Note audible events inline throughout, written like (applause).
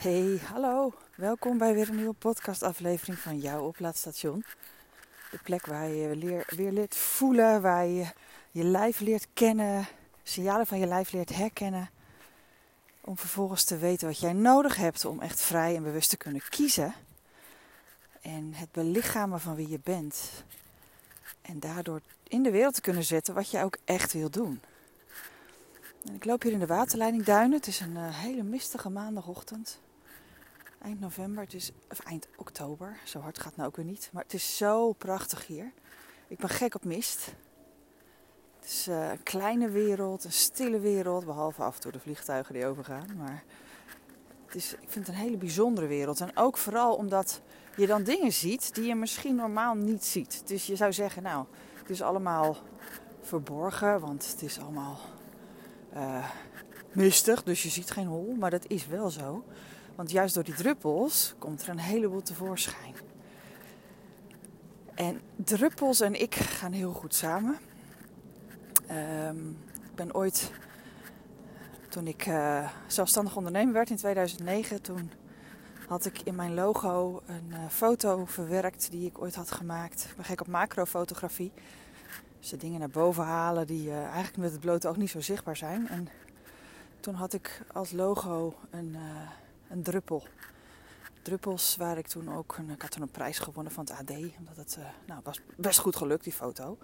Hey, hallo. Welkom bij weer een nieuwe podcastaflevering van jouw oplaadstation. De plek waar je weer leert voelen, waar je je lijf leert kennen, signalen van je lijf leert herkennen. Om vervolgens te weten wat jij nodig hebt om echt vrij en bewust te kunnen kiezen. En het belichamen van wie je bent. En daardoor in de wereld te kunnen zetten wat je ook echt wil doen. En ik loop hier in de waterleiding Duinen. Het is een uh, hele mistige maandagochtend. Eind november, het is, of eind oktober. Zo hard gaat het nou ook weer niet. Maar het is zo prachtig hier. Ik ben gek op mist. Het is uh, een kleine wereld, een stille wereld. Behalve af en toe de vliegtuigen die overgaan. Maar het is, ik vind het een hele bijzondere wereld. En ook vooral omdat je dan dingen ziet die je misschien normaal niet ziet. Dus je zou zeggen, nou, het is allemaal verborgen. Want het is allemaal uh, mistig, dus je ziet geen hol. Maar dat is wel zo. Want juist door die druppels komt er een heleboel tevoorschijn. En druppels en ik gaan heel goed samen. Um, ik ben ooit, toen ik uh, zelfstandig ondernemer werd in 2009, toen had ik in mijn logo een uh, foto verwerkt die ik ooit had gemaakt. Ik ben gek op macrofotografie. Dus de dingen naar boven halen die uh, eigenlijk met het blote oog niet zo zichtbaar zijn. En toen had ik als logo een, een druppel. Druppels waar ik toen ook een, ik had toen een prijs gewonnen van het AD. Omdat het uh, nou, was best goed gelukt, die foto.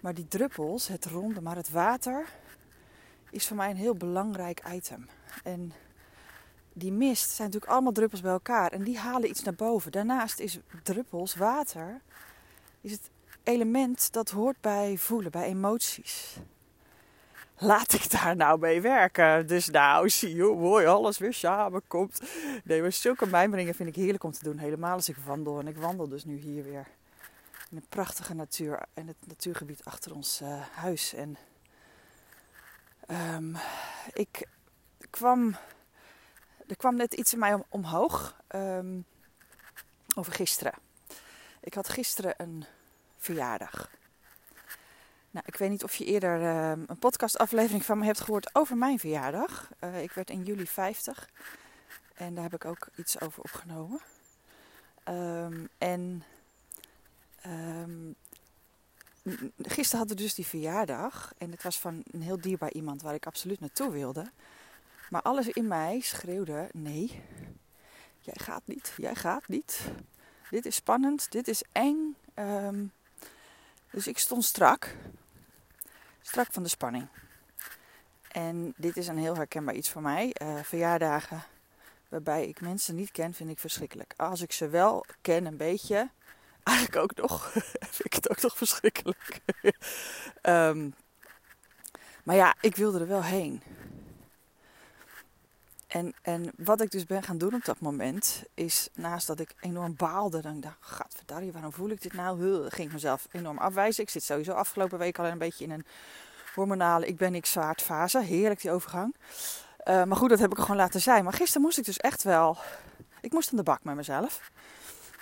Maar die druppels, het ronde, maar het water, is voor mij een heel belangrijk item. En die mist zijn natuurlijk allemaal druppels bij elkaar. En die halen iets naar boven. Daarnaast is druppels, water, is het element dat hoort bij voelen, bij emoties. Laat ik daar nou mee werken. Dus nou, zie je hoe mooi alles weer samenkomt. Nee, maar zulke mijmeringen vind ik heerlijk om te doen. Helemaal als ik wandel. En ik wandel dus nu hier weer in een prachtige natuur. En het natuurgebied achter ons uh, huis. En um, ik kwam... Er kwam net iets in mij om, omhoog. Um, over gisteren. Ik had gisteren een verjaardag. Nou, ik weet niet of je eerder uh, een podcastaflevering van me hebt gehoord over mijn verjaardag. Uh, ik werd in juli 50 en daar heb ik ook iets over opgenomen. Um, en um, gisteren hadden we dus die verjaardag en het was van een heel dierbaar iemand waar ik absoluut naartoe wilde. Maar alles in mij schreeuwde: nee, jij gaat niet, jij gaat niet. Dit is spannend, dit is eng. Dus ik stond strak. Strak van de spanning. En dit is een heel herkenbaar iets voor mij. Uh, verjaardagen waarbij ik mensen niet ken, vind ik verschrikkelijk. Als ik ze wel ken, een beetje, eigenlijk ook nog, (laughs) vind ik het ook nog verschrikkelijk. um, (laughs) maar ja, ik wilde er wel heen. En, en wat ik dus ben gaan doen op dat moment, is naast dat ik enorm baalde, dan dacht ik, gadverdarrie, waarom voel ik dit nou? Ging ik mezelf enorm afwijzen. Ik zit sowieso afgelopen week al een beetje in een hormonale ik ben niks zwaard fase. Heerlijk die overgang. Uh, maar goed, dat heb ik gewoon laten zijn. Maar gisteren moest ik dus echt wel, ik moest aan de bak met mezelf.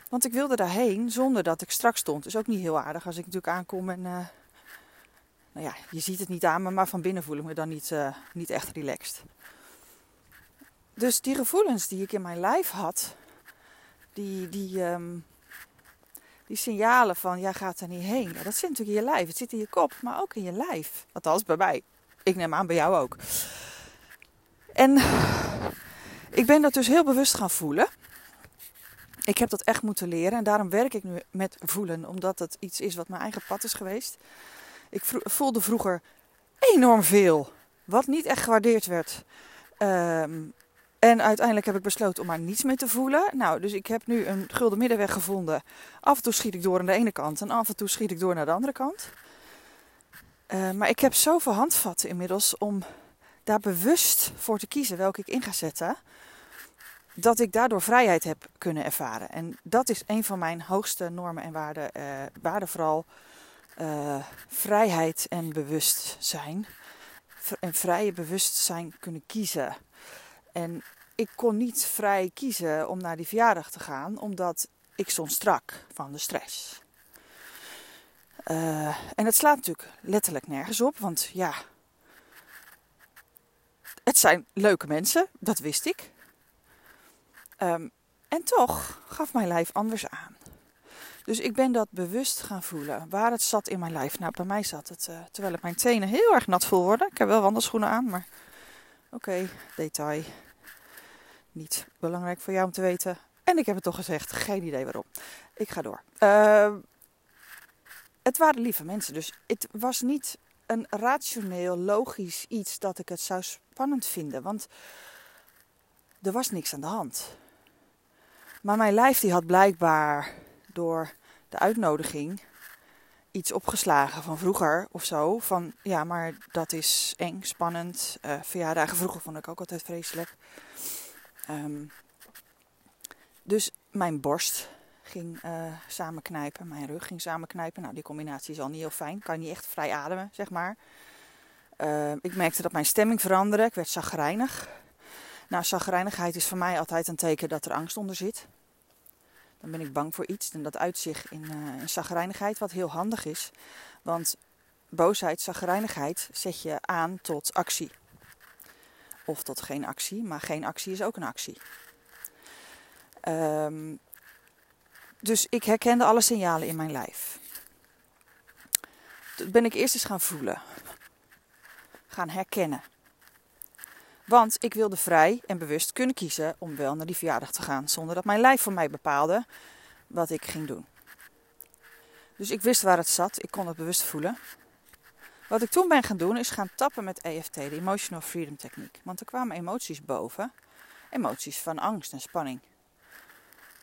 Want ik wilde daarheen zonder dat ik strak stond. Dus ook niet heel aardig als ik natuurlijk aankom en... Uh, nou ja, je ziet het niet aan me, maar van binnen voel ik me dan niet, uh, niet echt relaxed. Dus die gevoelens die ik in mijn lijf had, die, die, um, die signalen van jij gaat er niet heen, ja, dat zit natuurlijk in je lijf. Het zit in je kop, maar ook in je lijf. Althans bij mij. Ik neem aan bij jou ook. En ik ben dat dus heel bewust gaan voelen. Ik heb dat echt moeten leren en daarom werk ik nu met voelen, omdat het iets is wat mijn eigen pad is geweest. Ik voelde vroeger enorm veel, wat niet echt gewaardeerd werd. Um, en uiteindelijk heb ik besloten om maar niets meer te voelen. Nou, dus ik heb nu een gulden middenweg gevonden. Af en toe schiet ik door aan de ene kant en af en toe schiet ik door naar de andere kant. Uh, maar ik heb zoveel handvatten inmiddels om daar bewust voor te kiezen welke ik in ga zetten. Dat ik daardoor vrijheid heb kunnen ervaren. En dat is een van mijn hoogste normen en waarden. Uh, waarden vooral uh, vrijheid en bewustzijn. En vrije bewustzijn kunnen kiezen. En ik kon niet vrij kiezen om naar die verjaardag te gaan, omdat ik stond strak van de stress. Uh, en het slaat natuurlijk letterlijk nergens op, want ja, het zijn leuke mensen, dat wist ik. Ehm, en toch gaf mijn lijf anders aan. Dus ik ben dat bewust gaan voelen. Waar het zat in mijn lijf. Nou, bij mij zat het uh, terwijl ik mijn tenen heel erg nat voel worden. Ik heb wel wandelschoenen aan, maar oké, detail. Niet belangrijk voor jou om te weten. En ik heb het toch gezegd, geen idee waarom. Ik ga door. Uh, het waren lieve mensen, dus het was niet een rationeel, logisch iets dat ik het zou spannend vinden. Want er was niks aan de hand. Maar mijn lijf die had blijkbaar door de uitnodiging iets opgeslagen van vroeger of zo. Van ja, maar dat is eng, spannend. Uh, verjaardagen vroeger vond ik ook altijd vreselijk. Um, dus mijn borst ging uh, samenknijpen, mijn rug ging samenknijpen. Nou, die combinatie is al niet heel fijn. Kan niet echt vrij ademen, zeg maar. Uh, ik merkte dat mijn stemming veranderde. Ik werd zagrijnig. Nou, zagrijnigheid is voor mij altijd een teken dat er angst onder zit. Dan ben ik bang voor iets en dat uitzicht in, uh, zagrijnigheid, wat heel handig is. Want boosheid, zagrijnigheid zet je aan tot actie. Of tot geen actie, maar geen actie is ook een actie. Um, dus ik herkende alle signalen in mijn lijf. Dat ben ik eerst eens gaan voelen. Gaan herkennen. Want ik wilde vrij en bewust kunnen kiezen om wel naar die verjaardag te gaan. Zonder dat mijn lijf voor mij bepaalde wat ik ging doen. Dus ik wist waar het zat. Ik kon het bewust voelen. Wat ik toen ben gaan doen is gaan tappen met EFT, de Emotional Freedom Techniek. Want er kwamen emoties boven. Emoties van angst en spanning.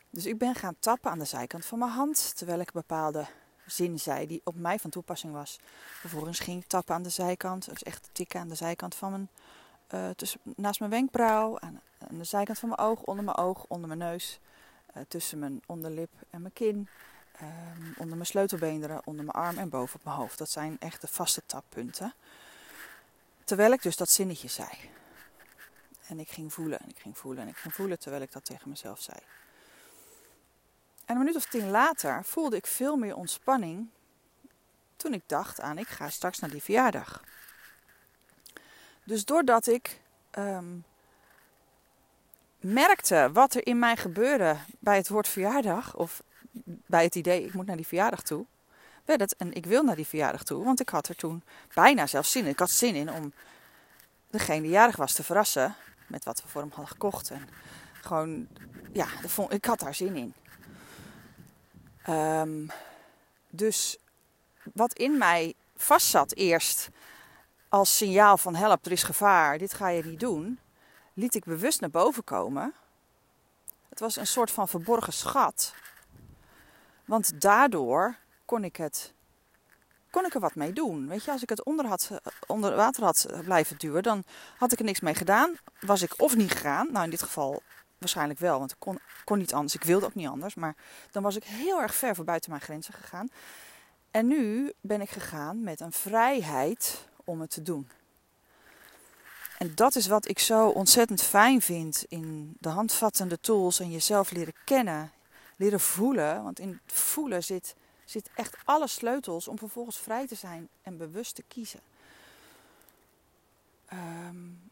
Dus ik ben gaan tappen aan de zijkant van mijn hand, terwijl ik bepaalde zin zei die op mij van toepassing was. Vervolgens ging ik tappen aan de zijkant, dus echt tikken aan de zijkant van mijn, uh, tussen, naast mijn wenkbrauw, aan, aan, de zijkant van mijn oog, onder mijn oog, onder mijn neus, uh, tussen mijn onderlip en mijn kin, um, onder mijn sleutelbeenderen, onder mijn arm en boven op mijn hoofd. Dat zijn echt de vaste tappunten. Terwijl ik dus dat zinnetje zei. En ik ging voelen en ik ging voelen en ik ging voelen terwijl ik dat tegen mezelf zei. En een minuut of tien later voelde ik veel meer ontspanning toen ik dacht aan ik ga straks naar die verjaardag. Dus doordat ik um, merkte wat er in mij gebeurde bij het woord verjaardag, of bij het idee ik moet naar die verjaardag toe, werd het en ik wil naar die verjaardag toe, want ik had er toen bijna zelfs zin in. Ik had zin in om degene die jarig was te verrassen met wat we voor hem hadden gekocht. En gewoon, ja, ik had daar zin in. Um, dus wat in mij vastzat eerst als signaal van help, er is gevaar, dit ga je niet doen, liet ik bewust naar boven komen. Het was een soort van verborgen schat. Want daardoor kon ik het kon ik er wat mee doen. Weet je, als ik het onder, had, onder water had blijven duwen, dan had ik er niks mee gedaan. Was ik of niet gegaan, nou in dit geval Waarschijnlijk wel, want ik kon, kon niet anders. Ik wilde ook niet anders. Maar dan was ik heel erg ver voor buiten mijn grenzen gegaan. En nu ben ik gegaan met een vrijheid om het te doen. En dat is wat ik zo ontzettend fijn vind in de handvattende tools en jezelf leren kennen, leren voelen. Want in voelen zit, zit echt alle sleutels om vervolgens vrij te zijn en bewust te kiezen. Um,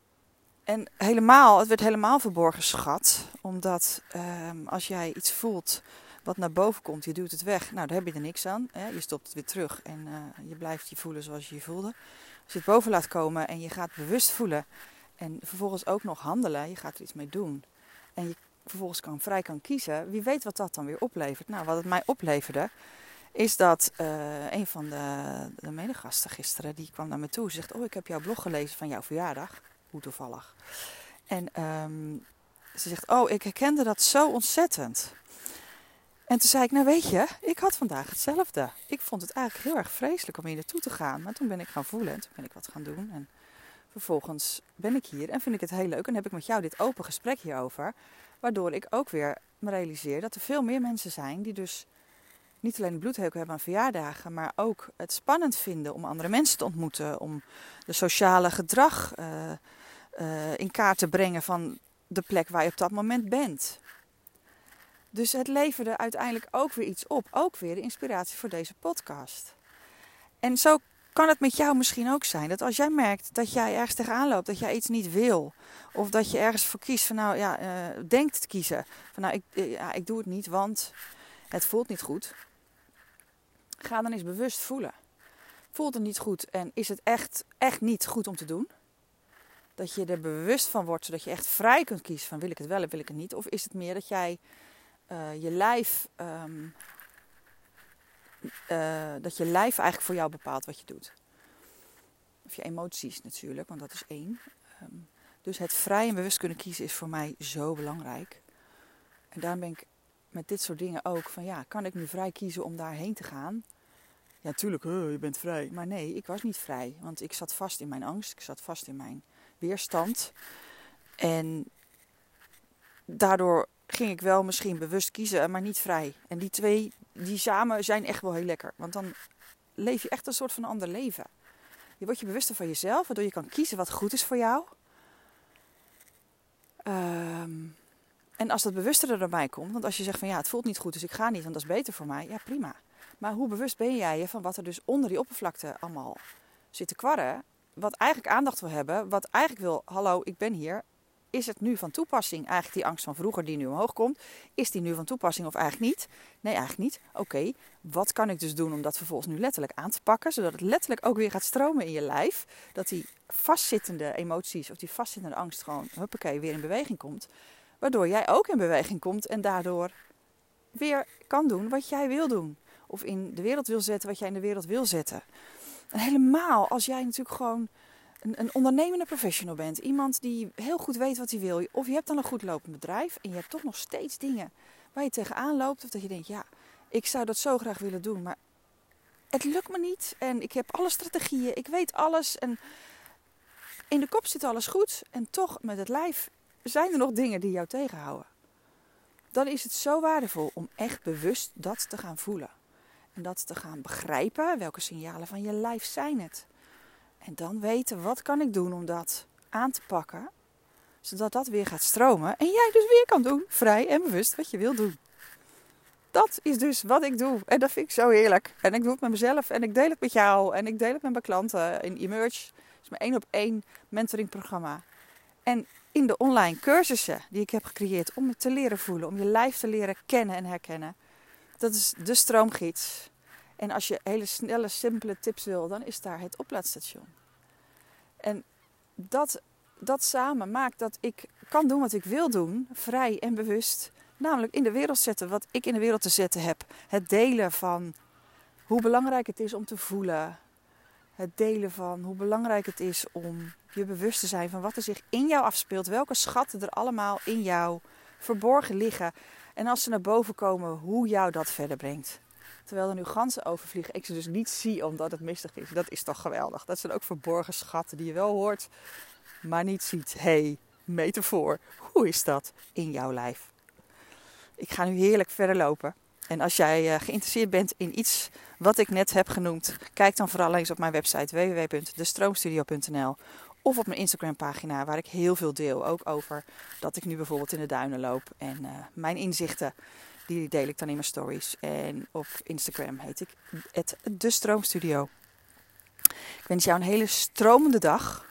en helemaal, het werd helemaal verborgen schat. Omdat um, als jij iets voelt wat naar boven komt, je duwt het weg. Nou, daar heb je er niks aan. Hè? Je stopt het weer terug en uh, je blijft je voelen zoals je je voelde. Als je het boven laat komen en je gaat bewust voelen. En vervolgens ook nog handelen. Je gaat er iets mee doen. En je vervolgens kan, vrij kan kiezen. Wie weet wat dat dan weer oplevert. Nou, wat het mij opleverde is dat uh, een van de, de medegasten gisteren, die kwam naar me toe. Ze zegt, oh ik heb jouw blog gelezen van jouw verjaardag. Hoe toevallig. En um, ze zegt, oh, ik herkende dat zo ontzettend. En toen zei ik, nou weet je, ik had vandaag hetzelfde. Ik vond het eigenlijk heel erg vreselijk om hier naartoe te gaan. Maar toen ben ik gaan voelen en toen ben ik wat gaan doen. En vervolgens ben ik hier en vind ik het heel leuk. En heb ik met jou dit open gesprek hierover. Waardoor ik ook weer me realiseer dat er veel meer mensen zijn die dus niet alleen een bloedhekel hebben aan verjaardagen, maar ook het spannend vinden om andere mensen te ontmoeten, om de sociale gedrag uh, uh, in kaart te brengen van de plek waar je op dat moment bent. Dus het leverde uiteindelijk ook weer iets op, ook weer de inspiratie voor deze podcast. En zo kan het met jou misschien ook zijn dat als jij merkt dat jij ergens tegenaan loopt, dat jij iets niet wil, of dat je ergens voor kiest van nou ja, uh, denkt te kiezen van nou ik, eh, ja, ik doe het niet, want het voelt niet goed. Ga dan eens bewust voelen. Voelt het niet goed en is het echt, echt niet goed om te doen? Dat je er bewust van wordt, zodat je echt vrij kunt kiezen van wil ik het wel of wil ik het niet? Of is het meer dat jij uh, je lijf um, uh, dat je lijf eigenlijk voor jou bepaalt wat je doet. Of je emoties natuurlijk, want dat is één. Um, dus het vrij en bewust kunnen kiezen is voor mij zo belangrijk. En daarom ben ik met dit soort dingen ook van ja, kan ik nu vrij kiezen om daarheen te gaan? Ja, natuurlijk, je bent vrij. Maar nee, ik was niet vrij. Want ik zat vast in mijn angst. Ik zat vast in mijn weerstand. En daardoor ging ik wel misschien bewust kiezen, maar niet vrij. En die twee, die samen zijn echt wel heel lekker. Want dan leef je echt een soort van ander leven. Je wordt je bewuster van jezelf, waardoor je kan kiezen wat goed is voor jou. Um, en als dat bewuster erbij komt, want als je zegt van ja, het voelt niet goed, dus ik ga niet, want dat is beter voor mij, ja prima. Maar hoe bewust ben jij je van wat er dus onder die oppervlakte allemaal zit te kwarren, wat eigenlijk aandacht wil hebben, wat eigenlijk wil, hallo, ik ben hier, is het nu van toepassing? Eigenlijk die angst van vroeger die nu omhoog komt, is die nu van toepassing of eigenlijk niet? Nee, eigenlijk niet. Oké, wat kan ik dus doen om dat vervolgens nu letterlijk aan te pakken, zodat het letterlijk ook weer gaat stromen in je lijf, dat die vastzittende emoties of die vastzittende angst gewoon, huppakee, weer in beweging komt. Waardoor jij ook in beweging komt en daardoor weer kan doen wat jij wil doen. Of in de wereld wil zetten wat jij in de wereld wil zetten. En helemaal als jij natuurlijk gewoon een, ondernemende professional bent. Iemand die heel goed weet wat hij wil. Of je hebt dan een goed lopend bedrijf en je hebt toch nog steeds dingen waar je tegenaan loopt. Of dat je denkt, ja, ik zou dat zo graag willen doen, maar het lukt me niet. En ik heb alle strategieën, ik weet alles. En in de kop zit alles goed. En toch met het lijf zijn er nog dingen die jou tegenhouden. Dan is het zo waardevol om echt bewust dat te gaan voelen. En dat te gaan begrijpen. Welke signalen van je lijf zijn het? En dan weten wat kan ik doen om dat aan te pakken. Zodat dat weer gaat stromen. En jij dus weer kan doen, vrij en bewust, wat je wil doen. Dat is dus wat ik doe. En dat vind ik zo heerlijk. En ik doe het met mezelf en ik deel het met jou. En ik deel het met mijn klanten in Emerge. Dat is mijn één op één mentoringprogramma. En in de online cursussen die ik heb gecreëerd om het te leren voelen, om je lijf te leren kennen en herkennen. Dat is de stroomgids. En als je hele snelle, simpele tips wil, dan is daar het oplaadstation. En dat, dat samen maakt dat ik kan doen wat ik wil doen, vrij en bewust. Namelijk in de wereld zetten wat ik in de wereld te zetten heb. Het delen van hoe belangrijk het is om te voelen. Het delen van hoe belangrijk het is om je bewust te zijn van wat er zich in jou afspeelt. Welke schatten er allemaal in jou verborgen liggen. En als ze naar boven komen, hoe jou dat verder brengt. Terwijl er nu ganzen overvliegen, ik ze dus niet zie omdat het mistig is. Dat is toch geweldig. Dat zijn ook verborgen schatten die je wel hoort, maar niet ziet. hey, metafoor, hoe is dat in jouw lijf? Ik ga nu heerlijk verder lopen. En als jij uh, geïnteresseerd bent in iets wat ik net heb genoemd, kijk dan vooral eens op mijn website www.destroomstudio.nl of op mijn Instagram pagina waar ik heel veel deel. Ook over dat ik nu bijvoorbeeld in de duinen loop en uh, mijn inzichten die deel ik dan in mijn stories. En op Instagram heet ik het De Stroomstudio. Ik wens jou een hele stromende dag.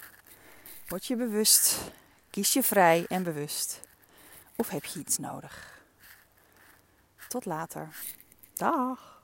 Word je bewust. Kies je vrij en bewust. Of heb je iets nodig? Tot later. Dag.